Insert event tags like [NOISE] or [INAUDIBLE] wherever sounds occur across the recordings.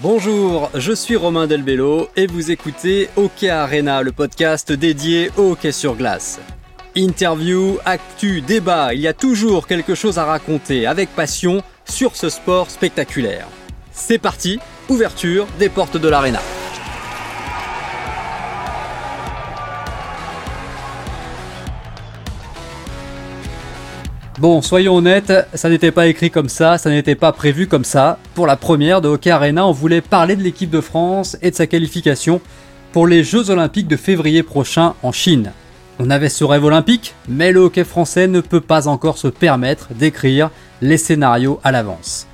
Bonjour, je suis Romain Delbello et vous écoutez Hockey Arena, le podcast dédié au hockey sur glace. Interview, actu, débat, il y a toujours quelque chose à raconter avec passion sur ce sport spectaculaire. C'est parti, ouverture des portes de l'arena. Bon, soyons honnêtes, ça n'était pas écrit comme ça, ça n'était pas prévu comme ça. Pour la première de Hockey Arena, on voulait parler de l'équipe de France et de sa qualification pour les Jeux Olympiques de février prochain en Chine. On avait ce rêve olympique, mais le hockey français ne peut pas encore se permettre d'écrire les scénarios à l'avance.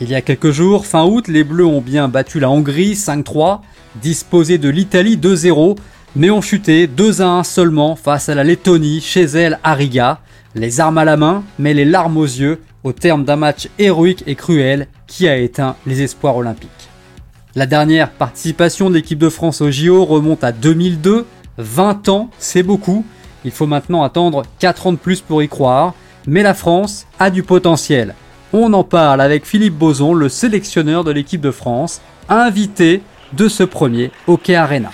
Il y a quelques jours, fin août, les Bleus ont bien battu la Hongrie 5-3, disposé de l'Italie 2-0, mais ont chuté 2-1 seulement face à la Lettonie chez elle à Riga les armes à la main, mais les larmes aux yeux au terme d'un match héroïque et cruel qui a éteint les espoirs olympiques. La dernière participation de l'équipe de France au JO remonte à 2002, 20 ans, c'est beaucoup, il faut maintenant attendre 4 ans de plus pour y croire, mais la France a du potentiel. On en parle avec Philippe Boson, le sélectionneur de l'équipe de France, invité de ce premier Hockey Arena.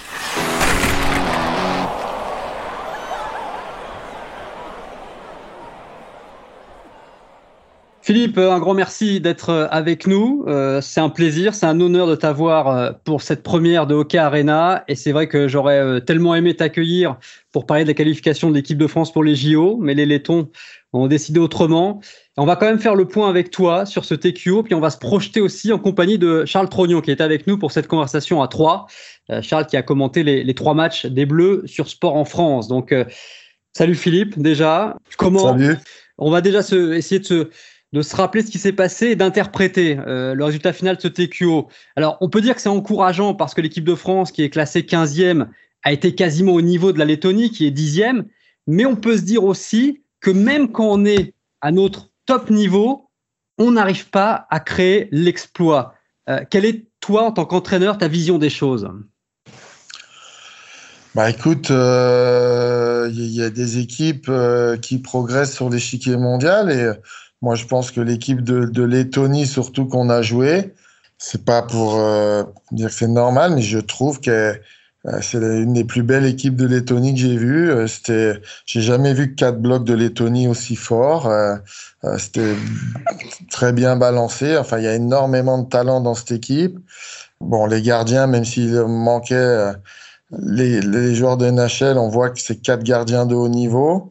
Philippe, un grand merci d'être euh, avec nous. Euh, c'est un plaisir, c'est un honneur de t'avoir euh, pour cette première de Hockey Arena. Et c'est vrai que j'aurais tellement aimé t'accueillir pour parler de la qualification de l'équipe de France pour les JO, mais les Lettons ont décidé autrement. on va quand même faire le point avec toi sur ce TQO, puis on va se projeter aussi en compagnie de Charles Trognon qui est avec nous pour cette conversation à trois. Charles qui a commenté les, trois matchs des Bleus sur Sport en France. Donc, salut Philippe, déjà. Comment Salut. On va déjà se, essayer de se de se rappeler ce qui s'est passé et d'interpréter euh, le résultat final de ce TQO. Alors, on peut dire que c'est encourageant parce que l'équipe de France, qui est classée 15e, a été quasiment au niveau de la Lettonie, qui est 10e. Mais on peut se dire aussi que même quand on est à notre top niveau, on n'arrive pas à créer l'exploit. Euh, quelle est, toi, en tant qu'entraîneur, ta vision des choses? Bah écoute, il euh, y, a des équipes qui progressent sur l'échiquier mondial et moi, je pense que l'équipe de, de Lettonie, surtout qu'on a joué, c'est pas pour euh, dire que c'est normal, mais je trouve que euh, c'est une des plus belles équipes de Lettonie que j'ai vues. Euh, c'était, j'ai jamais vu quatre blocs de Lettonie aussi forts. c'était très bien balancé. Enfin, il y a énormément de talent dans cette équipe. Bon, les gardiens, même s'il manquait les, les joueurs de NHL, on voit que c'est quatre gardiens de haut niveau.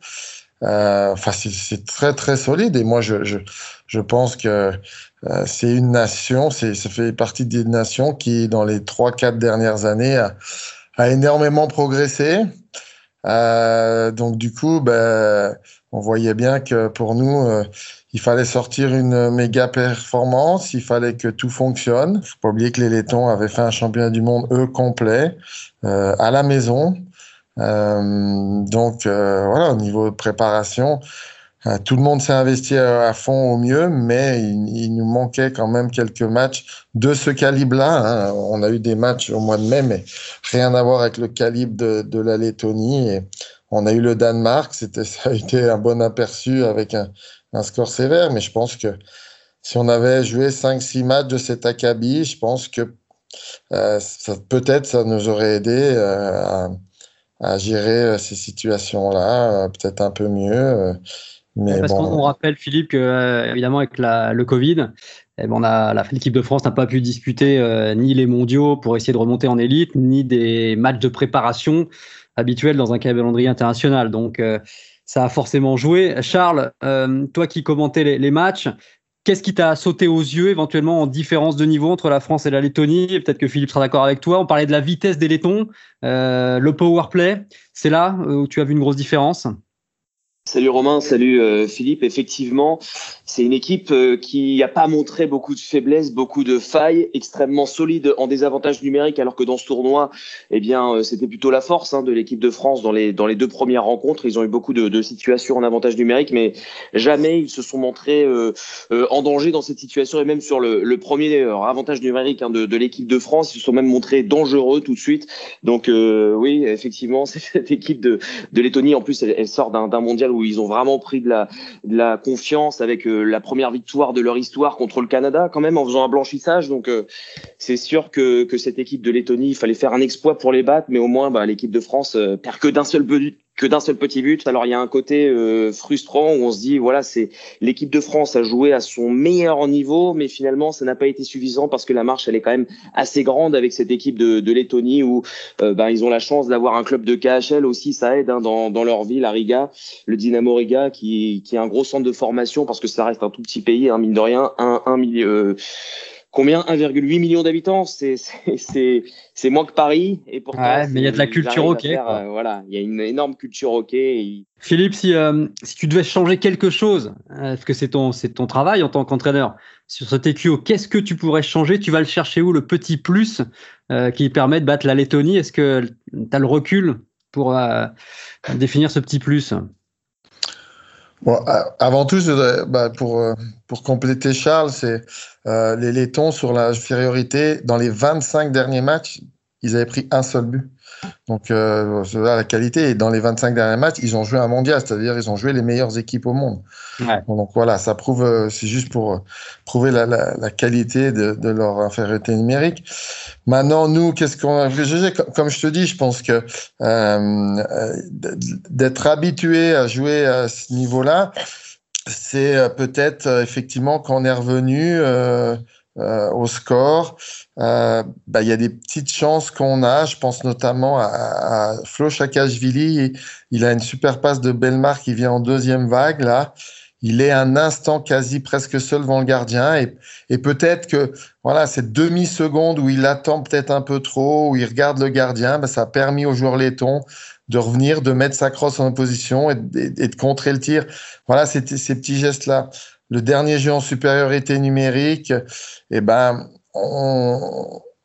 Euh, enfin, c'est très très solide et moi je je, je pense que euh, c'est une nation, c'est ça fait partie des nations qui dans les trois quatre dernières années a, a énormément progressé. Euh, donc du coup, ben, on voyait bien que pour nous, euh, il fallait sortir une méga performance, il fallait que tout fonctionne. Faut pas oublier que les Lettons avaient fait un championnat du monde eux complet à la maison. Euh, donc euh, voilà, au niveau de préparation, euh, tout le monde s'est investi à, fond au mieux, mais il, nous manquait quand même quelques matchs de ce calibre-là. Hein. On a eu des matchs au mois de mai, mais rien à voir avec le calibre de, la Lettonie. Et on a eu le Danemark, [LAUGHS] ça a été un bon aperçu avec un, score sévère, mais je pense que si on avait joué 5-6 matchs de cet acabit, je pense que peut-être ça nous aurait aidé à, à gérer euh, ces situations-là, euh, peut-être un peu mieux. Euh, mais Parce bon. qu'on rappelle, Philippe, que évidemment, avec la, le Covid, eh ben, on a, l'équipe de France n'a pas pu disputer ni les mondiaux pour essayer de remonter en élite, ni des matchs de préparation habituels dans un calendrier international. Donc, ça a forcément joué. Charles, toi qui commentais les, les matchs, Qu'est-ce qui t'a sauté aux yeux éventuellement en différence de niveau entre la France et la Lettonie? Peut-être que Philippe sera d'accord avec toi. On parlait de la vitesse des Lettons, euh, le power play. C'est là où tu as vu une grosse différence? Salut Romain, salut euh, Philippe. Effectivement, c'est une équipe euh, qui n'a pas montré beaucoup de faiblesses, beaucoup de failles, extrêmement solide en désavantage numérique, alors que dans ce tournoi, eh bien, euh, c'était plutôt la force hein, de l'équipe de France dans les dans les deux premières rencontres. Ils ont eu beaucoup de, situations en avantage numérique, mais jamais ils se sont montrés en danger dans cette situation. Et même sur le, premier avantage numérique hein, de, l'équipe de France, ils se sont même montrés dangereux tout de suite. Donc oui, effectivement, [LAUGHS] cette équipe de, de Lettonie. En plus, elle, elle sort d'un mondial ils ont vraiment pris de la, confiance avec la première victoire de leur histoire contre le Canada quand même en faisant un blanchissage. Donc c'est sûr que, cette équipe de Lettonie, il fallait faire un exploit pour les battre, mais au moins bah, l'équipe de France perd que d'un seul but que d'un seul petit but. Alors il y a un côté euh, frustrant où on se dit voilà c'est l'équipe de France a joué à son meilleur niveau, mais finalement ça n'a pas été suffisant parce que la marche elle est quand même assez grande avec cette équipe de, de Lettonie où euh, ben, ils ont la chance d'avoir un club de KHL aussi ça aide hein, dans, dans leur ville à Riga, le Dynamo Riga qui qui est un gros centre de formation parce que ça reste un tout petit pays hein, mine de rien un un million euh, combien? 1,8 million d'habitants, c'est c'est moins que Paris et pourtant. Ouais, mais il y a de la culture hockey. Euh, voilà, il y a une énorme culture hockey. Philippe, si euh, si tu devais changer quelque chose, parce que c'est ton c'est ton travail en tant qu'entraîneur sur ce TQO, qu'est-ce que tu pourrais changer? Tu vas le chercher où le petit plus euh, qui permet de battre la Lettonie? Est-ce que tu as le recul pour définir ce petit plus? Bon, avant tout, bah, pour, euh, pour compléter Charles, c'est euh, les Lettons sur la infériorité. Dans les 25 derniers matchs, ils avaient pris un seul but. Donc, euh, la qualité. Et dans les 25 derniers matchs, ils ont joué un mondial, c'est-à-dire ils ont joué les meilleures équipes au monde. Donc voilà, ça prouve, euh, c'est juste pour euh, prouver la, la, la qualité de, de, leur infériorité numérique. Maintenant, nous, qu'est-ce qu'on a Comme je te dis, je pense que euh, d'être habitué à jouer à ce niveau-là, c'est peut-être effectivement quand on est revenu. Euh, euh, au score. Euh, bah, il y a des petites chances qu'on a. Je pense notamment à, à Flo Chakashvili. Il a une super passe de Belmar qui vient en deuxième vague là. Il est un instant quasi presque seul devant le gardien et, et peut-être que voilà cette demi seconde où il attend peut-être un peu trop, où il regarde le gardien, bah, ça a permis aux joueurs lettons de revenir, de mettre sa crosse en position et, et, de contrer le tir. Voilà, c'était ces petits gestes là le dernier jeu en supériorité numérique, eh ben,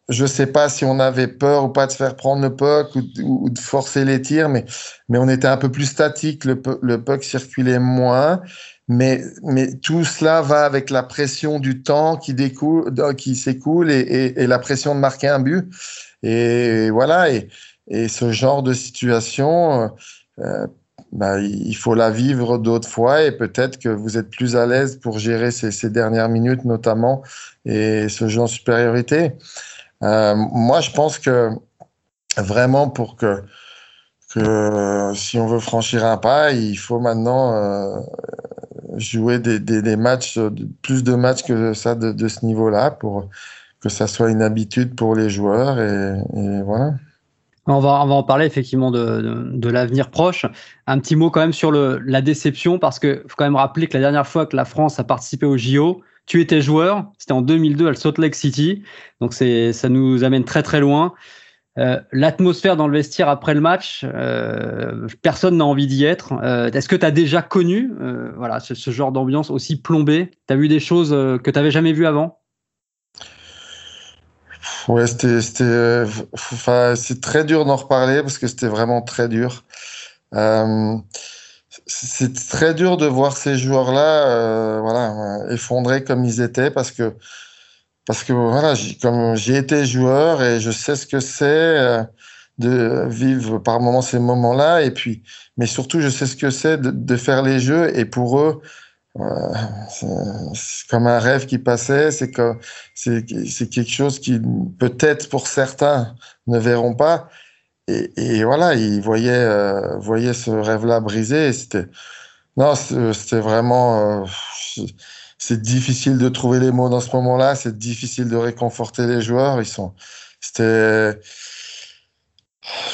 je sais pas si on avait peur ou pas de se faire prendre le puck ou, de forcer les tirs, mais, mais on était un peu plus statique, le, le puck circulait moins. Mais, mais tout cela va avec la pression du temps qui découle, qui s'écoule et, et, et, la pression de marquer un but. Et voilà. Et, et ce genre de situation, euh, bah, il faut la vivre d'autres fois et peut-être que vous êtes plus à l'aise pour gérer ces, dernières minutes notamment et ce jeu en supériorité. Euh, moi, je pense que vraiment pour que, si on veut franchir un pas, il faut maintenant euh, jouer des, matchs, plus de matchs que ça de, ce niveau-là pour que ça soit une habitude pour les joueurs et voilà. On va, on va en parler effectivement de, de, de l'avenir proche. Un petit mot quand même sur le, la déception, parce que faut quand même rappeler que la dernière fois que la France a participé au JO, tu étais joueur, c'était en 2002 à Salt Lake City, donc ça nous amène très très loin. Euh, l'atmosphère dans le vestiaire après le match, euh, personne n'a envie d'y être. Euh, est-ce que tu as déjà connu euh, voilà, ce, ce, genre d'ambiance aussi plombée? Tu as vu des choses euh, que tu n'avais jamais vues avant? Ouais, c'était, c'était, enfin, c'est très dur d'en reparler parce que c'était vraiment très dur. Euh, c'est très dur de voir ces joueurs-là, euh, voilà, effondrés comme ils étaient parce que, parce que voilà, comme j'ai été joueur et je sais ce que c'est euh, de vivre par moments ces moments-là et puis, mais surtout je sais ce que c'est de faire les jeux et pour eux, c'est comme un rêve qui passait, c'est que quelque chose qui peut-être pour certains ne verront pas. Et, et voilà, ils voyaient, euh, voyaient ce rêve-là brisé. C'était non, c'était vraiment. Euh, c'est difficile de trouver les mots dans ce moment-là. C'est difficile de réconforter les joueurs. Ils sont. C'était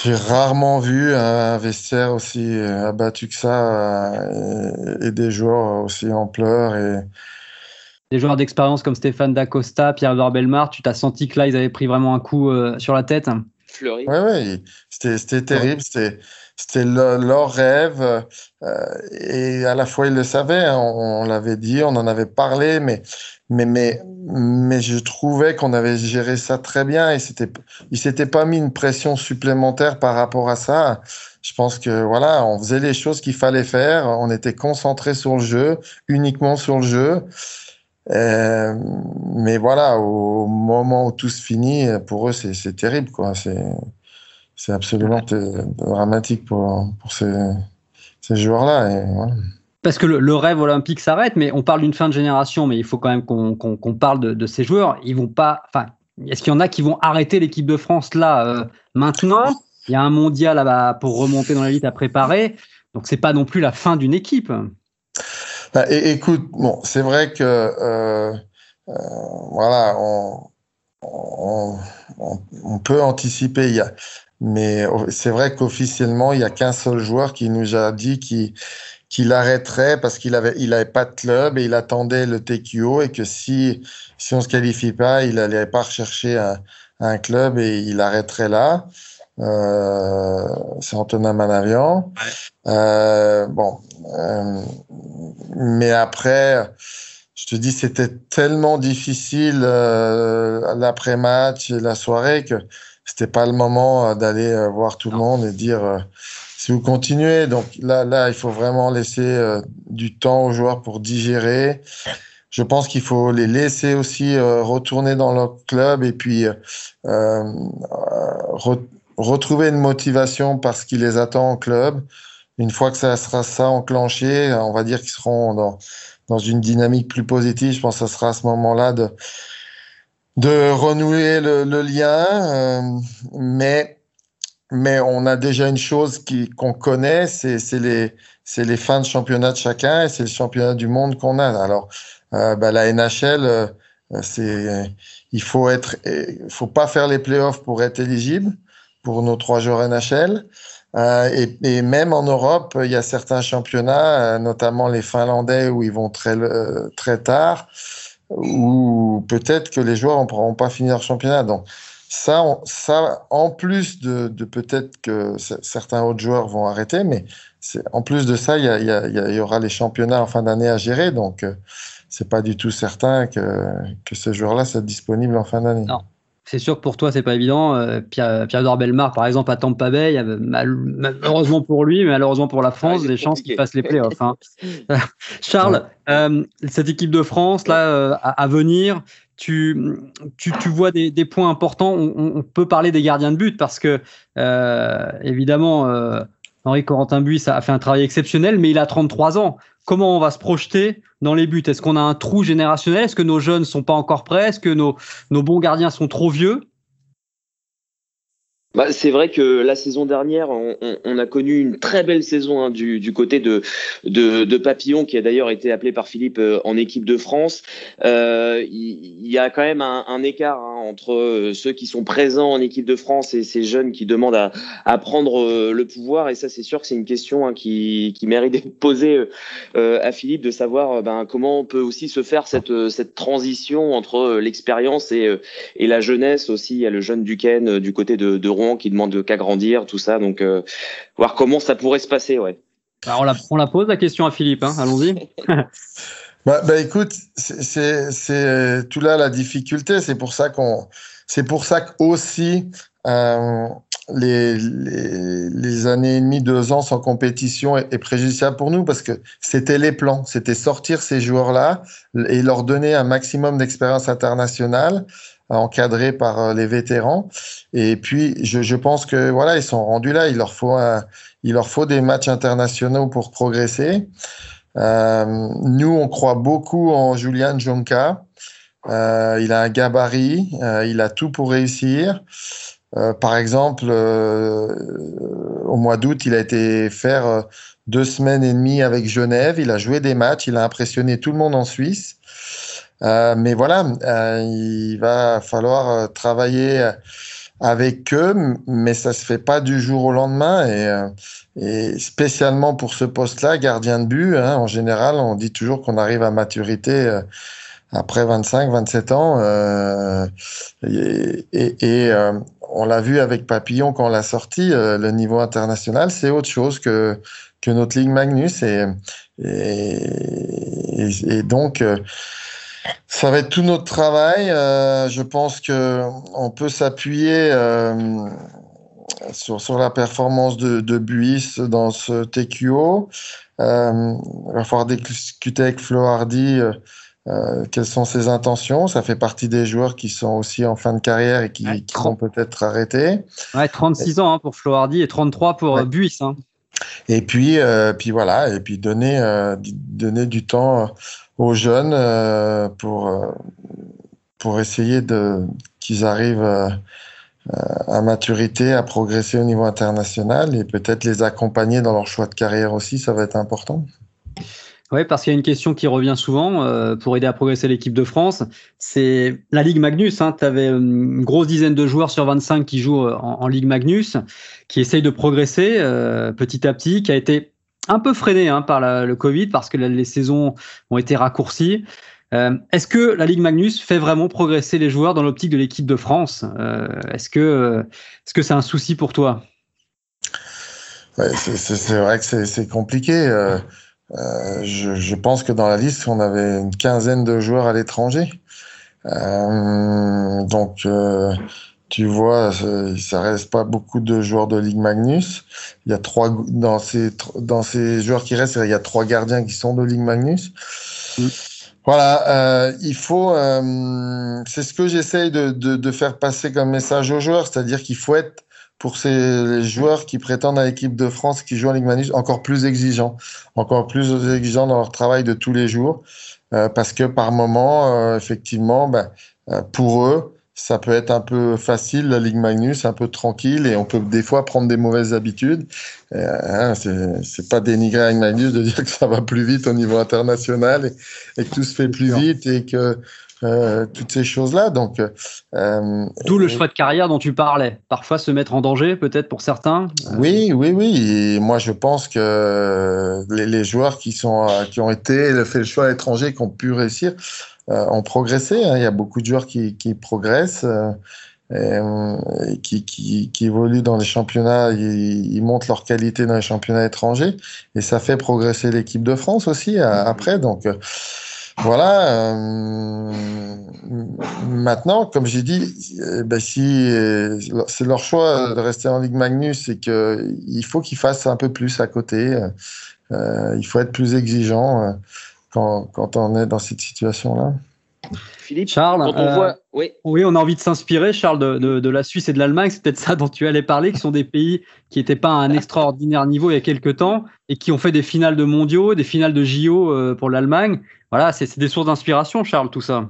j'ai rarement vu un vestiaire aussi euh, abattu que ça euh, et, des joueurs aussi en pleurs. Et... Des joueurs d'expérience comme Stéphane Dacosta, Pierre-Edouard Belmar, tu t'as senti que là, ils avaient pris vraiment un coup euh, sur la tête? Fleuri. Oui, oui, c'était terrible. C'était leur rêve euh, et à la fois ils le savaient, hein, on, on l'avait dit, on en avait parlé, mais mais mais mais je trouvais qu'on avait géré ça très bien et c'était il s'était pas mis une pression supplémentaire par rapport à ça. Je pense que voilà, on faisait les choses qu'il fallait faire, on était concentré sur le jeu, uniquement sur le jeu. Euh, mais voilà, au moment où tout se finit, pour eux, c'est terrible, quoi. C'est c'est absolument dramatique pour, pour ces, ces joueurs-là. Parce que le, rêve olympique s'arrête, mais on parle d'une fin de génération, mais il faut quand même qu'on parle de, ces joueurs. Ils vont pas. Enfin, est-ce qu'il y en a qui vont arrêter l'équipe de France là euh, maintenant? Il y a un mondial là pour remonter dans l'élite à préparer, donc c'est pas non plus la fin d'une équipe. Bah, écoute, bon, c'est vrai que euh, euh, voilà, on, on, peut anticiper. Il y a, mais c'est vrai qu'officiellement, il n'y a qu'un seul joueur qui nous a dit qu'il qu'il arrêterait parce qu'il avait il avait pas de club et il attendait le TQO et que si si on se qualifie pas, il allait pas rechercher un, un club et il arrêterait là. Euh, c'est Antonin Manavian. Euh, bon, euh, mais après, je te dis, c'était tellement difficile euh, l'après-match et la soirée que c'était pas le moment euh, d'aller euh, voir tout le monde et dire si vous continuez. Donc là, là, il faut vraiment laisser du temps aux joueurs pour digérer. Je pense qu'il faut les laisser aussi retourner dans leur club et puis retrouver une motivation parce qu'ils les attend au club. Une fois que ça sera ça enclenché, on va dire qu'ils seront dans, dans une dynamique plus positive. Je pense que ce sera à ce moment-là de, de renouer le, le lien. Euh, mais, mais on a déjà une chose qu'on connaît, c'est les, les fins de championnat de chacun et c'est le championnat du monde qu'on a. Alors, euh, bah, la NHL, euh, c'est, il faut être, il faut pas faire les playoffs pour être éligible pour nos trois joueurs NHL. Euh, et, et, même en Europe, il y a certains championnats, euh, notamment les Finlandais, où ils vont très, très tard, où peut-être que les joueurs ne pas finir leur championnat. Donc, ça, ça en plus de, de peut-être que certains autres joueurs vont arrêter, mais en plus de ça, il y, y, y, aura les championnats en fin d'année à gérer. Donc, c'est pas du tout certain que, que ces joueurs-là soient disponibles en fin d'année. Non c'est sûr que pour toi, c'est pas évident. Euh, Pierre, Pierre Belmar, par exemple, à Tampa Bay, malheureusement pour lui, mais malheureusement pour la France, des chances qu'il fasse les playoffs. Hein. [LAUGHS] [LAUGHS] Charles, euh, cette équipe de France, là, euh, à, venir, tu, tu, tu vois des, des, points importants. On, peut parler des gardiens de but parce que, évidemment, Henri Corentin Buis a fait un travail exceptionnel, mais il a 33 ans. Comment on va se projeter dans les buts? Est-ce qu'on a un trou générationnel? Est-ce que nos jeunes sont pas encore prêts? Est-ce que nos bons gardiens sont trop vieux? Bah, c'est vrai que la saison dernière, on, on, a connu une très belle saison hein, du, du, côté de, de, de, Papillon, qui a d'ailleurs été appelé par Philippe euh, en équipe de France. Euh, il, y a quand même un, un écart hein, entre euh, ceux qui sont présents en équipe de France et ces jeunes qui demandent à, à prendre euh, le pouvoir. Et ça, c'est sûr que c'est une question hein, qui, qui, mérite d'être posée euh, à Philippe, de savoir ben, comment on peut aussi se faire cette, cette transition entre l'expérience et, et la jeunesse aussi. Il y a le jeune Duquesne du côté de, de Qui demande qu'à grandir, tout ça. Donc, voir comment ça pourrait se passer, ouais. Alors, bah, on, la, pose la question à Philippe, hein. allons-y. [LAUGHS] Bah, bah, écoute, c'est tout là la difficulté. C'est pour ça qu'on, c'est pour ça qu'aussi euh, les, les, les, années et demie, deux ans sans compétition est, préjudiciable pour nous parce que c'était les plans, c'était sortir ces joueurs-là et leur donner un maximum d'expérience internationale encadrés par euh, les vétérans. Et puis, je, je, pense que voilà, ils sont rendus là. Il leur faut un, il leur faut des matchs internationaux pour progresser. Euh, nous, on croit beaucoup en Julian Jonka. Euh, il a un gabarit, euh, il a tout pour réussir. Euh, par exemple, euh, au mois d'août, il a été faire deux semaines et demie avec Genève. Il a joué des matchs, il a impressionné tout le monde en Suisse. Mais voilà, il va falloir travailler avec eux, mais ça se fait pas du jour au lendemain. Et, euh, et spécialement pour ce poste-là, gardien de but, hein, en général, on dit toujours qu'on arrive à maturité euh, après 25, 27 ans. Euh, et, et euh, on l'a vu avec Papillon quand on l'a sorti, le niveau international, c'est autre chose que, que notre Ligue Magnus. Et, et, et donc, ça va être tout notre travail. Euh, je pense que on peut s'appuyer euh, sur, sur la performance de, de Buis dans ce TQO. Euh, il va falloir discuter avec Flo Hardy euh, quelles sont ses intentions. Ça fait partie des joueurs qui sont aussi en fin de carrière et qui, qui vont peut-être arrêter. Ouais, 36 ans hein, pour Flo Hardy et 33 pour ouais. Buis. Hein. Et puis, puis voilà, et puis donner, donner du temps aux jeunes pour, pour essayer qu'ils arrivent à maturité, à progresser au niveau international et peut-être les accompagner dans leur choix de carrière aussi, ça va être important. Oui, parce qu'il y a une question qui revient souvent euh, pour aider à progresser l'équipe de France. C'est la Ligue Magnus. Hein, tu avais une grosse dizaine de joueurs sur 25 qui jouent euh, en, Ligue Magnus, qui essayent de progresser euh, petit à petit, qui a été un peu freiné hein, par le Covid parce que les saisons ont été raccourcies. Est-ce que la Ligue Magnus fait vraiment progresser les joueurs dans l'optique de l'équipe de France? Est-ce que est-ce que c'est un souci pour toi? C'est vrai que c'est compliqué. Euh, je, je, pense que dans la liste, on avait une quinzaine de joueurs à l'étranger. Euh, donc, euh, tu vois, ça reste pas beaucoup de joueurs de Ligue Magnus. Il y a trois dans ces dans ces joueurs qui restent, il y a trois gardiens qui sont de Ligue Magnus. Mm. Voilà, euh, il faut. Euh, c'est ce que j'essaye de, de, de, faire passer comme message aux joueurs, c'est-à-dire qu'il faut être pour ces joueurs qui prétendent à l'équipe de France, qui jouent en Ligue Manus, encore plus exigeants, encore plus exigeants dans leur travail de tous les jours, euh, parce que par moment, euh, effectivement, euh, pour eux, ça peut être un peu facile la Ligue Magnus, un peu tranquille, et on peut des fois prendre des mauvaises habitudes. Hein, c'est pas dénigrer la Ligue Magnus de dire que ça va plus vite au niveau international et, et que tout se fait plus vite et que euh, toutes ces choses-là. Donc, euh, d'où le choix de carrière dont tu parlais. Parfois se mettre en danger, peut-être pour certains. Oui, oui, oui. Et moi, je pense que les, les, joueurs qui sont, qui ont été fait le choix à l'étranger, qui ont pu réussir, euh, ont progressé. Hein. Il y a beaucoup de joueurs qui, qui progressent. Et, qui, qui, qui, évoluent dans les championnats, ils, ils, montrent leur qualité dans les championnats étrangers et ça fait progresser l'équipe de France aussi après. Donc, voilà. Euh, maintenant, comme j'ai dit, eh ben, si euh, c'est leur choix de rester en Ligue Magnus, et que il faut qu'ils fassent un peu plus à côté. Euh, il faut être plus exigeant quand, quand on est dans cette situation-là. Philippe, Charles, on voit... oui. oui. on a envie de s'inspirer, Charles, de, de, de, la Suisse et de l'Allemagne. C'est peut-être ça dont tu allais parler, qui sont des pays qui n'étaient pas à un extraordinaire niveau il y a quelques temps et qui ont fait des finales de mondiaux, des finales de JO pour l'Allemagne voilà, c'est des sources d'inspiration, Charles, tout ça.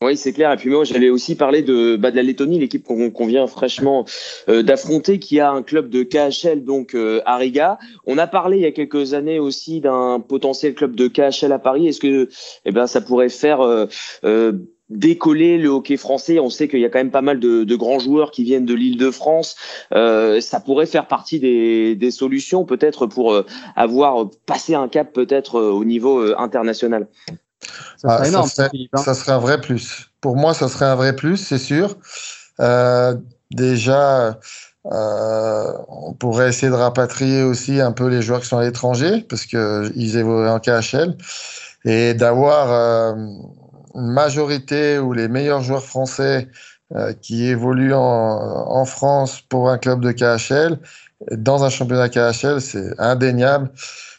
Oui, c'est clair. Et puis moi, j'allais aussi parler de, bah, de la Lettonie, l'équipe qu'on vient fraîchement euh, d'affronter, qui a un club de KHL donc euh, à Riga. On a parlé il y a quelques années aussi d'un potentiel club de KHL à Paris. Est-ce que, eh ben, ça pourrait faire euh, décoller le hockey français? On sait qu'il y a quand même pas mal de, de grands joueurs qui viennent de l'Île-de-France. Euh, ça pourrait faire partie des, des solutions peut-être pour euh, avoir passé un cap peut-être euh, au niveau euh, international. Ça serait, ah, énorme, ça, serait, hein. ça serait, un vrai plus. Pour moi, ça serait un vrai plus, c'est sûr. déjà, on pourrait essayer de rapatrier aussi un peu les joueurs qui sont à l'étranger parce qu'ils évoluent en KHL et d'avoir une majorité ou les meilleurs joueurs français euh, qui évoluent en, en, France pour un club de KHL, dans un championnat KHL, c'est indéniable.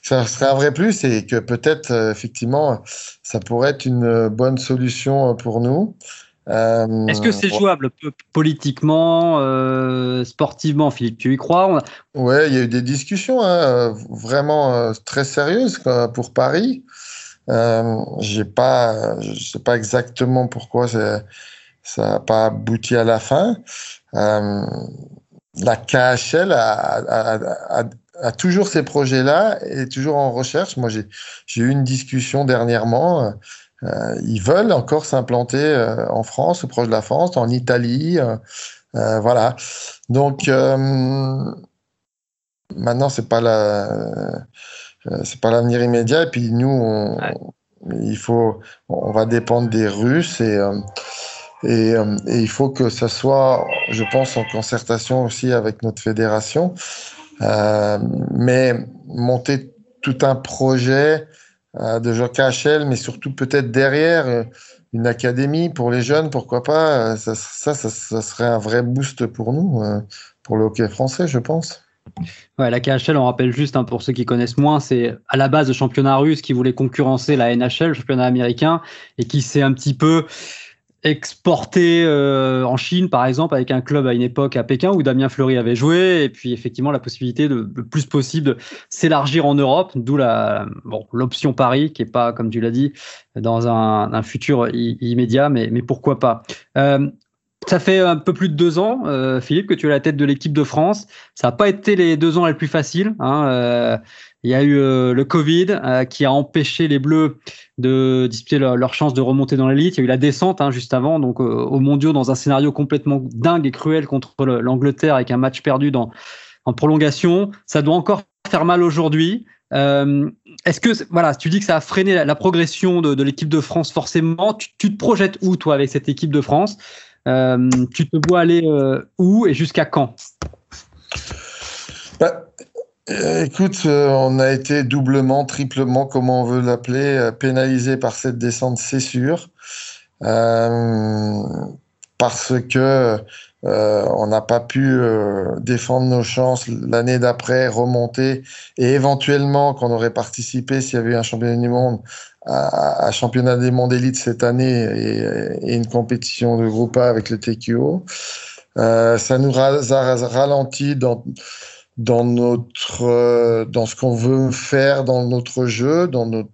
Ça serait un vrai plus et que peut-être, euh, effectivement, ça pourrait être une bonne solution pour nous. Euh, Est-ce que c'est jouable politiquement, euh, sportivement, Philippe Tu y crois? Oui, il y a eu des discussions hein, vraiment très sérieuses pour Paris. Euh, j'ai pas, je sais pas exactement pourquoi ça n'a pas abouti à la fin. Euh, la KHL a, a, a, a toujours ces projets-là et toujours en recherche. Moi, j'ai eu une discussion dernièrement. Euh, ils veulent encore s'implanter euh, en France, au proche de la France, en Italie. Euh, voilà. Donc, maintenant, c'est pas la c'est pas l'avenir immédiat. Et puis nous, on, il faut, on va dépendre des Russes et, et, et, il faut que ça soit, je pense, en concertation aussi avec notre fédération. Euh, mais monter tout un projet euh, de joueurs KHL, mais surtout peut-être derrière une académie pour les jeunes, pourquoi pas, ça, ça serait un vrai boost pour nous, pour le hockey français, je pense. Ouais, la KHL, on rappelle juste hein, pour ceux qui connaissent moins, c'est à la base le championnat russe qui voulait concurrencer la NHL, le championnat américain, et qui s'est un petit peu exporté euh, en Chine, par exemple, avec un club à une époque à Pékin où Damien Fleury avait joué, et puis effectivement la possibilité de le plus possible s'élargir en Europe, d'où la bon l'option Paris, qui est pas, comme tu l'as dit, dans un, un futur immédiat, mais, mais pourquoi pas. Euh, ça fait un peu plus de deux ans, euh, Philippe, que tu es à la tête de l'équipe de France. Ça n'a pas été les deux ans les plus faciles. Hein, euh, il y a eu euh, le Covid qui a empêché les Bleus de disputer leur, chance de remonter dans l'élite. Il y a eu la descente hein, juste avant, donc euh, au mondiaux dans un scénario complètement dingue et cruel contre l'Angleterre avec un match perdu dans, en prolongation. Ça doit encore faire mal aujourd'hui. Est-ce que voilà, tu dis que ça a freiné la, progression de, de l'équipe de France forcément tu, tu, te projettes où toi avec cette équipe de France? Tu te vois aller où et jusqu'à quand? Bah, euh, écoute, euh, on a été doublement, triplement, comment on veut l'appeler, euh, pénalisé par cette descente, c'est sûr. parce que on n'a pas pu défendre nos chances l'année d'après, remonter, et éventuellement, qu'on aurait participé s'il y avait eu un championnat du monde, à, championnat des mondes élite cette année et, une compétition de groupe A avec le TQO. ça nous a ralenti dans dans notre euh, dans ce qu'on veut faire dans notre jeu, dans notre,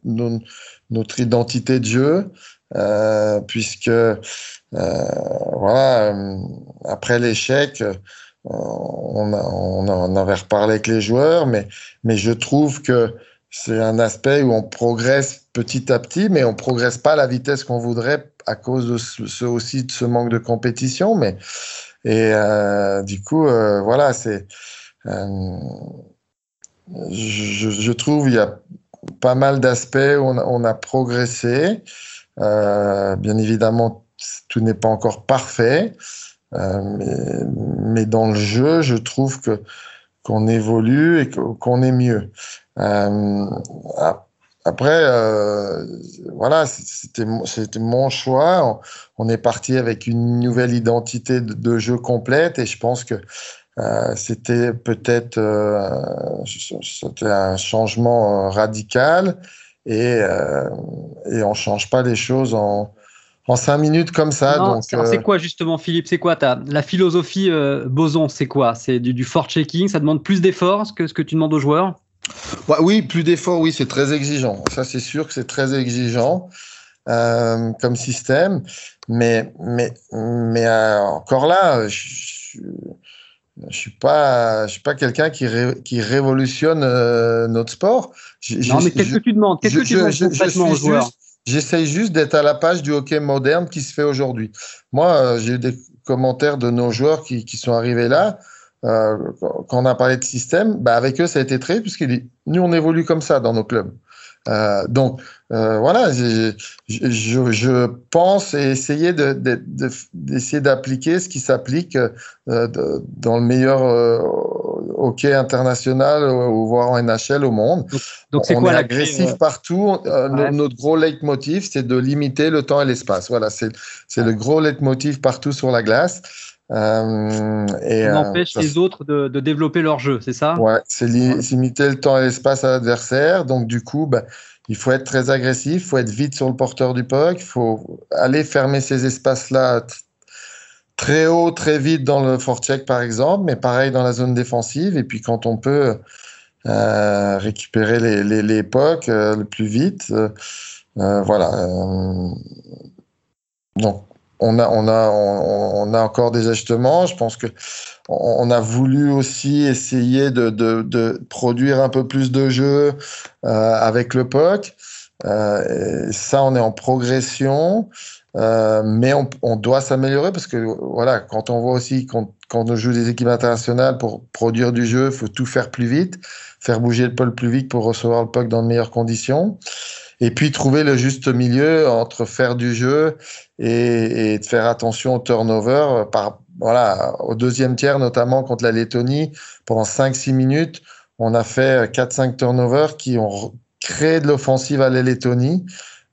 notre identité de jeu, euh, puisque euh, voilà euh, après l'échec, on, a, on, a, avait reparlé avec les joueurs, mais mais je trouve que c'est un aspect où on progresse petit à petit, mais on progresse pas à la vitesse qu'on voudrait à cause de ce, aussi de ce manque de compétition, mais et du coup voilà c'est euh, je, trouve il y a pas mal d'aspects où on a, progressé. Euh, bien évidemment, tout n'est pas encore parfait, euh, mais, mais, dans le jeu, je trouve que qu'on évolue et qu'on est mieux. Euh, après, euh, voilà, c'était mon choix. On, on, est parti avec une nouvelle identité de, de, jeu complète et je pense que euh, c'était peut-être euh, un changement euh, radical et, et on change pas les choses en, en cinq minutes comme ça. donc, c'est quoi justement, Philippe C'est quoi ta, la philosophie Boson C'est quoi? C'est du, du checking Ça demande plus d'efforts que ce que tu demandes aux joueurs? Oui, plus d'efforts, oui, c'est très exigeant. Ça, c'est sûr que c'est très exigeant euh, comme système. Mais, mais, mais encore là, je, je suis pas, je suis pas quelqu'un qui, qui révolutionne euh, notre sport. non, mais qu'est-ce que tu demandes? Qu'est-ce que tu demandes aux joueurs? J'essaye juste d'être à la page du hockey moderne qui se fait aujourd'hui. Moi, euh, j'ai eu des commentaires de nos joueurs qui, qui sont arrivés là. Euh, quand on a parlé de système, bah avec eux, ça a été très, puisque nous, on évolue comme ça dans nos clubs. Euh, donc euh, voilà, je, je, je, pense essayer d'essayer de, d'appliquer ce qui s'applique dans le meilleur hockey international ou voire en NHL au monde. Donc c'est quoi est agressif euh, partout. Notre gros leitmotiv, c'est de limiter le temps et l'espace. Voilà, c'est c'est le gros leitmotiv partout sur la glace. Euh, et, on empêche les autres de, de, développer leur jeu, c'est ça? Ouais, c'est limiter le temps et l'espace à l'adversaire. Donc du coup, bah, il faut être très agressif, il faut être vite sur le porteur du puck, il faut aller fermer ces espaces-là très haut, très vite dans le forecheck par exemple, mais pareil dans la zone défensive. Et puis quand on peut euh, récupérer les, les, les pucks euh, le plus vite, euh, euh voilà. Euh, donc on a, on a, on, a encore des ajustements. Je pense que on a voulu aussi essayer de, de, de produire un peu plus de jeux euh, avec le POC. Euh, ça, on est en progression, euh, mais on, on doit s'améliorer parce que voilà, quand on voit aussi quand, quand joue des équipes internationales pour produire du jeu, faut tout faire plus vite, faire bouger le pôle plus vite pour recevoir le puck dans de meilleures conditions et puis trouver le juste milieu entre faire du jeu et, de faire attention au turnover par voilà au deuxième tiers notamment contre la Lettonie pendant 5-6 minutes on a fait 4-5 turnovers qui ont créé de l'offensive à la Lettonie.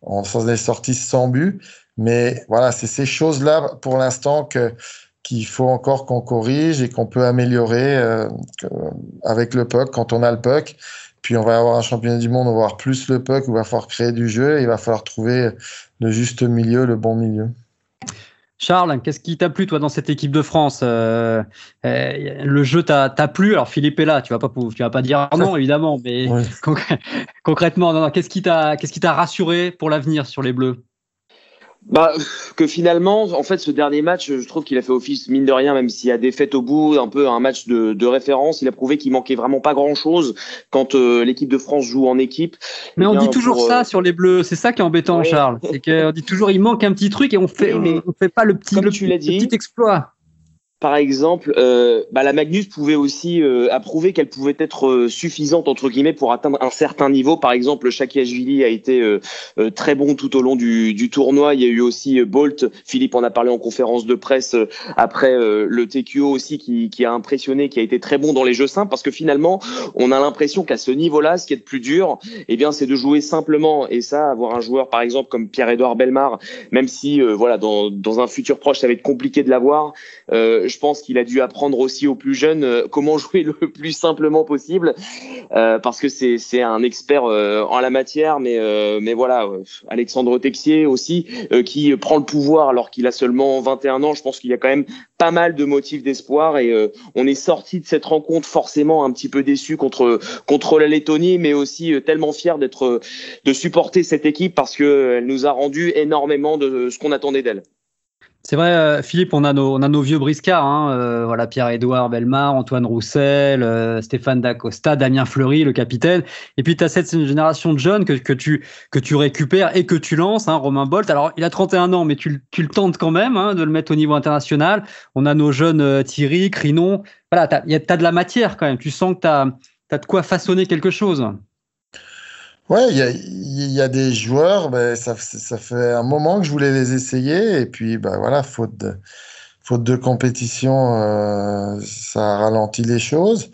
On s'en est sorti sans but. Mais voilà c'est ces choses là pour l'instant qu'il faut encore qu'on corrige et qu'on peut améliorer euh, avec le puck quand on a le puck puis on va avoir un championnat du monde, on va avoir plus le puck, on va falloir créer du jeu et il va falloir trouver le juste milieu, le bon milieu. Charles, qu'est-ce qui t'a plu toi dans cette équipe de France? Euh, euh, Le jeu t'a plu? Alors Philippe est là, tu vas pas tu vas pas dire [LAUGHS] non évidemment, mais [LAUGHS] concrètement, qu'est-ce qui t'a qu'est-ce qui t'a rassuré pour l'avenir sur les Bleus? Bah, que finalement, en fait, ce dernier match, je trouve qu'il a fait office, mine de rien, même s'il y a défaite au bout, un peu un match de, de référence. Il a prouvé qu'il manquait vraiment pas grand-chose quand euh, l'équipe de France joue en équipe. Mais on dit toujours ça euh, sur les Bleus. C'est ça qui est embêtant, Charles. C'est qu'on dit toujours il manque un petit truc et on fait, [LAUGHS] on fait pas le petit, le, tu dit, le petit exploit par exemple, euh, bah, la Magnus pouvait aussi euh, approuver qu'elle pouvait être euh, suffisante entre guillemets pour atteindre un certain niveau. Par exemple, Shaki a été euh, très bon tout au long du, du, tournoi. Il y a eu aussi Bolt. Philippe en a parlé en conférence de presse après le TQO aussi qui, qui, a impressionné, qui a été très bon dans les jeux simples parce que finalement, on a l'impression qu'à ce niveau-là, ce qui est le plus dur, eh bien, c'est de jouer simplement. Et ça, avoir un joueur par exemple comme Pierre-Édouard Belmar, même si voilà dans, dans un futur proche, ça va être compliqué de l'avoir je pense qu'il a dû apprendre aussi aux plus jeunes euh, comment [LAUGHS] jouer le plus simplement possible, euh, parce que c'est un expert euh, en la matière. Mais mais voilà, Alexandre Texier aussi, qui prend le pouvoir alors qu'il a seulement 21 ans. Je pense qu'il y a quand même pas mal de motifs d'espoir et on est sorti de cette rencontre forcément un petit peu déçu contre contre la Lettonie, mais aussi tellement fier d'être de supporter cette équipe parce que elle nous a rendu énormément de ce qu'on attendait d'elle. C'est vrai, euh, Philippe, on a nos, on a nos vieux briscards, hein, euh, voilà Pierre-Édouard Belmar, Antoine Roussel, euh, Stéphane Dacosta, Damien Fleury, le capitaine. Et puis tu as cette génération de jeunes que, que, tu, que tu récupères et que tu lances, hein, Romain Bolt. Alors il a 31 ans, mais tu, tu le tentes quand même hein, de le mettre au niveau international. On a nos jeunes Thierry, Crinon. Voilà, tu as, as, de la matière quand même. Tu sens que tu as, as de quoi façonner quelque chose. Ouais, il y a, y a, des joueurs, ben, ça, ça, fait un moment que je voulais les essayer, et puis ben, voilà, faute de, faute de compétition, euh, ça ralentit les choses.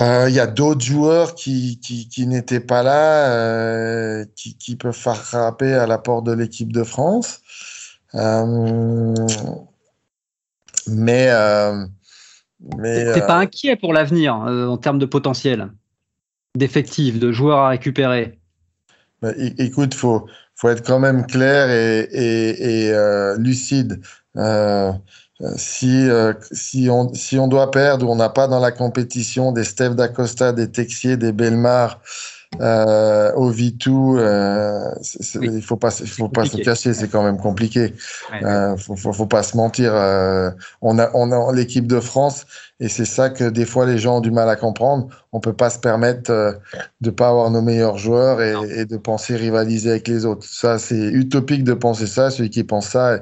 Euh, il y a d'autres joueurs qui, qui, qui n'étaient pas là, euh, qui, qui, peuvent faire frapper à la porte de l'équipe de France. Mais mais t'es pas inquiet pour l'avenir en termes de potentiel? D'effectifs, de joueurs à récupérer bah, Écoute, faut faut être quand même clair et, et, et euh, lucide. Euh, si, euh, si, on, si on doit perdre ou on n'a pas dans la compétition des Steph D'Acosta, des Texier, des Belmar, euh, au V2, euh, il faut pas, il faut pas se cacher, c'est quand même compliqué. Euh, faut, faut, faut, pas se mentir. Euh, on a, on a l'équipe de France et c'est ça que des fois les gens ont du mal à comprendre. On peut pas se permettre euh, de pas avoir nos meilleurs joueurs et, et, de penser rivaliser avec les autres. Ça, c'est utopique de penser ça. Celui qui pense ça,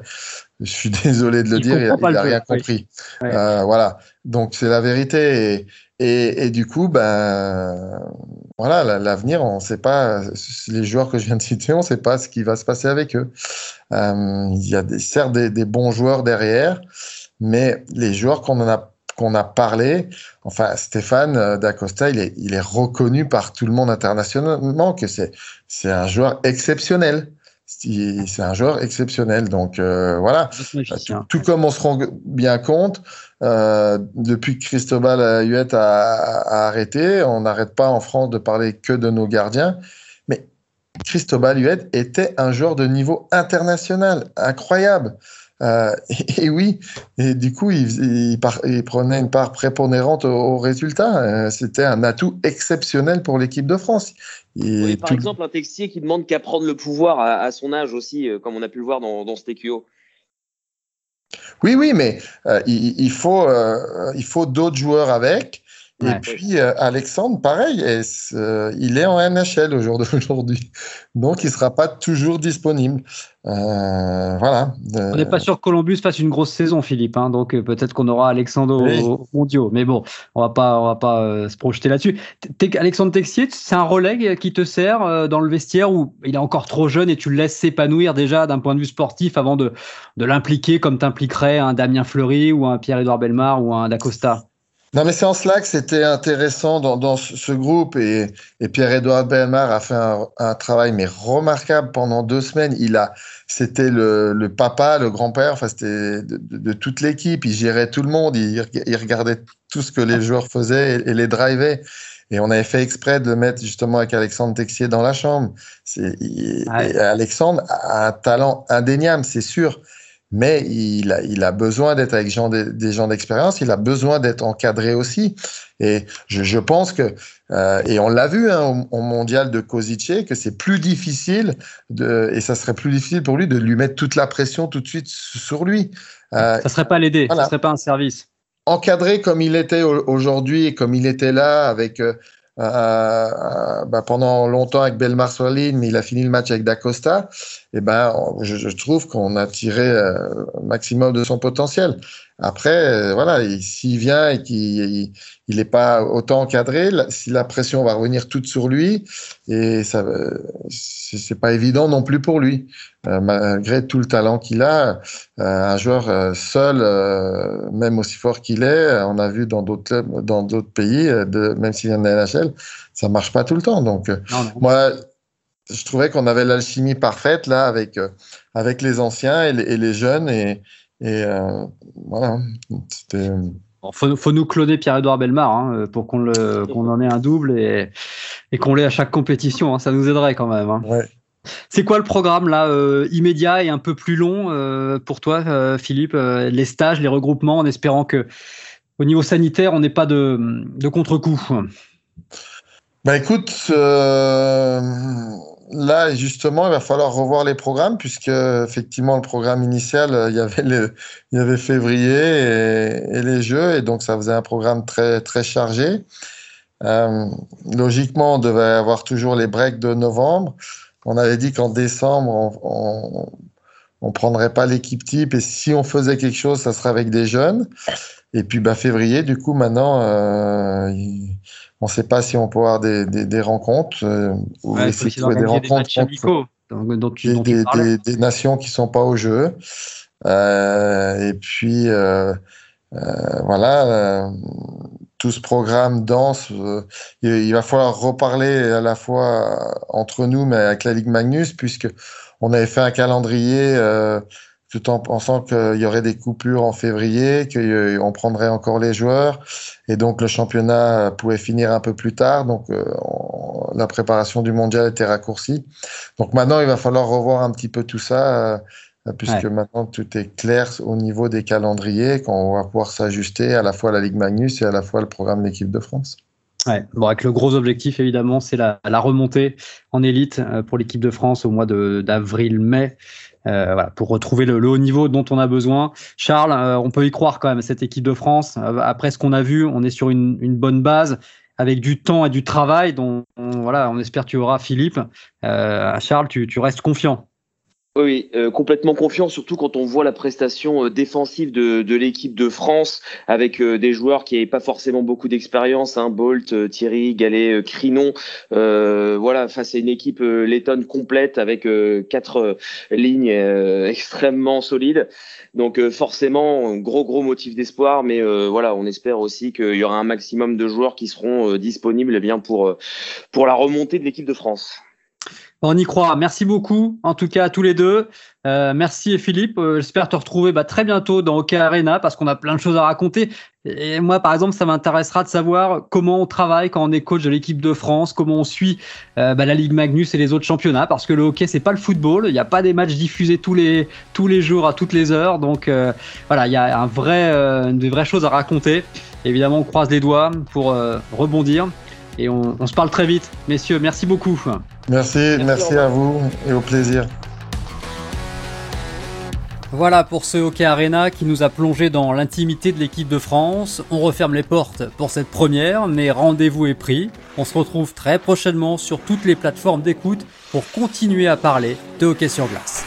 je suis [LAUGHS] désolé de le dire, il n'a rien compris. Euh, voilà. Donc c'est la vérité. Et, et, et, du coup, ben voilà, l'avenir, on ne sait pas. Les joueurs que je viens de citer, on ne sait pas ce qui va se passer avec eux. Euh, il y a des, certes des, bons joueurs derrière, mais les joueurs qu'on a qu'on a parlé, enfin Stéphane euh, D'Acosta, il est, il est reconnu par tout le monde internationalement que c'est un joueur exceptionnel c'est un joueur exceptionnel. Donc euh, voilà, tout, comme on se rend bien compte, euh, depuis que Cristobal Huet a, a, arrêté, on n'arrête pas en France de parler que de nos gardiens. Mais Cristobal Huet était un joueur de niveau international, incroyable. Euh, et, oui, et du coup, il, il, prenait une part prépondérante au, résultat. Euh, c'était un atout exceptionnel pour l'équipe de France. Et par exemple, un Texier qui demande qu'à prendre le pouvoir à, son âge aussi, euh, comme on a pu le voir dans, dans ce TQO. Oui, oui, mais il, il, faut, il faut d'autres joueurs avec. Et puis Alexandre, pareil, il est en NHL au jour d'aujourd'hui, [LAUGHS] donc il sera pas toujours disponible. Euh, voilà. On n'est pas sûr que Columbus fasse une grosse saison, Philippe. Hein, donc euh, peut-être qu'on aura Alexandre au mondiaux. Mais bon, on va pas, on va pas euh, se projeter là-dessus. Alexandre Texier, c'est un relais qui te sert dans le vestiaire où il est encore trop jeune et tu le laisses s'épanouir déjà d'un point de vue sportif avant de, de l'impliquer comme t'impliquerais un Damien Fleury ou un Pierre-Édouard Belmar ou un Dacosta. Non, mais c'est en cela que c'était intéressant dans, dans, ce groupe et, et Pierre-Édouard Belmar a fait un, un, travail mais remarquable pendant deux semaines. Il a, c'était le, le, papa, le grand-père, enfin c'était de, de, toute l'équipe. Il gérait tout le monde, il, il, regardait tout ce que les joueurs faisaient et, et, les drivait. Et on avait fait exprès de le mettre justement avec Alexandre Texier dans la chambre. C'est, Alexandre a un talent indéniable, c'est sûr mais il a, il a besoin d'être avec gens des gens d'expérience, il a besoin d'être encadré aussi. Et je, je pense que, euh, et on l'a vu hein, au, mondial de Kozice, que c'est plus difficile, de, et ça serait plus difficile pour lui de lui mettre toute la pression tout de suite sur lui. Euh, ça serait pas l'aider, voilà. ça serait pas un service. Encadré comme il était aujourd'hui et comme il était là avec euh, euh, bah, pendant longtemps avec Belmar Soline, mais il a fini le match avec Dacosta, eh ben, je, je trouve qu'on a tiré euh, maximum de son potentiel. Après, euh, voilà, s'il vient et qu'il il n'est pas autant encadré, si la pression va revenir toute sur lui, et ça, c'est pas évident non plus pour lui. Euh, malgré tout le talent qu'il a, euh, un joueur euh, seul, même aussi fort qu'il est, on a vu dans d'autres clubs, dans d'autres pays, de, même s'il vient de la NHL, ça marche pas tout le temps. Donc, moi, je trouvais qu'on avait l'alchimie parfaite là avec avec les anciens et les, et les jeunes et, et voilà, c'était faut, faut, nous cloner Pierre-Edouard Belmar hein, pour qu'on qu'on en ait un double et, et qu'on l'ait à chaque compétition. Hein, ça nous aiderait quand même. Hein. Ouais. C'est quoi le programme là euh, immédiat et un peu plus long euh, pour toi, euh, Philippe euh, Les stages, les regroupements, en espérant que au niveau sanitaire, on n'ait pas de, de contre-coup? Bah écoute, euh, là justement, il va falloir revoir les programmes puisque effectivement le programme initial, il y avait le, il y avait février et, et, les Jeux et donc ça faisait un programme très très chargé. Euh, logiquement, on devait avoir toujours les breaks de novembre. On avait dit qu'en décembre, on, on, on, prendrait pas l'équipe type et si on faisait quelque chose, ça serait avec des jeunes. Et puis bah, février, du coup, maintenant, euh, on ne sait pas si on peut avoir des, des, des rencontres euh, ou ouais, essayer de des rencontres des, dont tu, dont tu des, des, nations qui sont pas au jeu. Euh, et puis euh, euh voilà, tout ce programme danse, euh, il, va falloir reparler à la fois entre nous, mais avec la Ligue Magnus, puisque on avait fait un calendrier tout en pensant qu'il y aurait des coupures en février, qu'on prendrait encore les joueurs, et donc le championnat pouvait finir un peu plus tard, donc euh, on, la préparation du mondial était raccourcie. Donc maintenant, il va falloir revoir un petit peu tout ça. Euh, puisque ouais. maintenant tout est clair au niveau des calendriers, quand on va pouvoir s'ajuster à la fois à la Ligue Magnus et à la fois le programme de l'équipe de France. Ouais, bon, avec le gros objectif évidemment, c'est la, la, remontée en élite euh, pour l'équipe de France au mois d'avril-mai. Euh, voilà, pour retrouver le, le, haut niveau dont on a besoin. Charles, euh, on peut y croire quand même cette équipe de France. Euh, après ce qu'on a vu, on est sur une, une, bonne base avec du temps et du travail. dont on, voilà, on espère que tu auras Philippe. Euh, Charles, tu, tu restes confiant. Oui, euh, complètement confiant, surtout quand on voit la prestation euh, défensive de, de l'équipe de France avec euh, des joueurs qui n'avaient pas forcément beaucoup d'expérience, hein, Bolt, euh, Thierry, Gallet, euh, Crinon. voilà, face à une équipe lettonne complète avec quatre lignes extrêmement solides. Donc forcément, gros gros motif d'espoir, mais voilà, on espère aussi qu'il y aura un maximum de joueurs qui seront disponibles eh bien pour pour la remontée de l'équipe de France. On y croit. Merci beaucoup, en tout cas à tous les deux. Euh, merci Philippe. Euh, J'espère te retrouver bah, très bientôt dans OK Arena parce qu'on a plein de choses à raconter. Et moi, par exemple, ça m'intéressera de savoir comment on travaille quand on est coach de l'équipe de France, comment on suit euh, bah, la Ligue Magnus et les autres championnats, parce que le hockey c'est pas le football. Il n'y a pas des matchs diffusés tous les tous les jours à toutes les heures. Donc euh, voilà, il y a un vrai, euh, des vraies choses à raconter. Évidemment, on croise les doigts pour rebondir et on, on, se parle très vite. Messieurs, merci beaucoup. Merci, merci, merci à vous et au plaisir. Voilà pour ce Hockey Arena qui nous a plongé dans l'intimité de l'équipe de France. On referme les portes pour cette première, mais rendez-vous est pris. On se retrouve très prochainement sur toutes les plateformes d'écoute pour continuer à parler de hockey sur glace.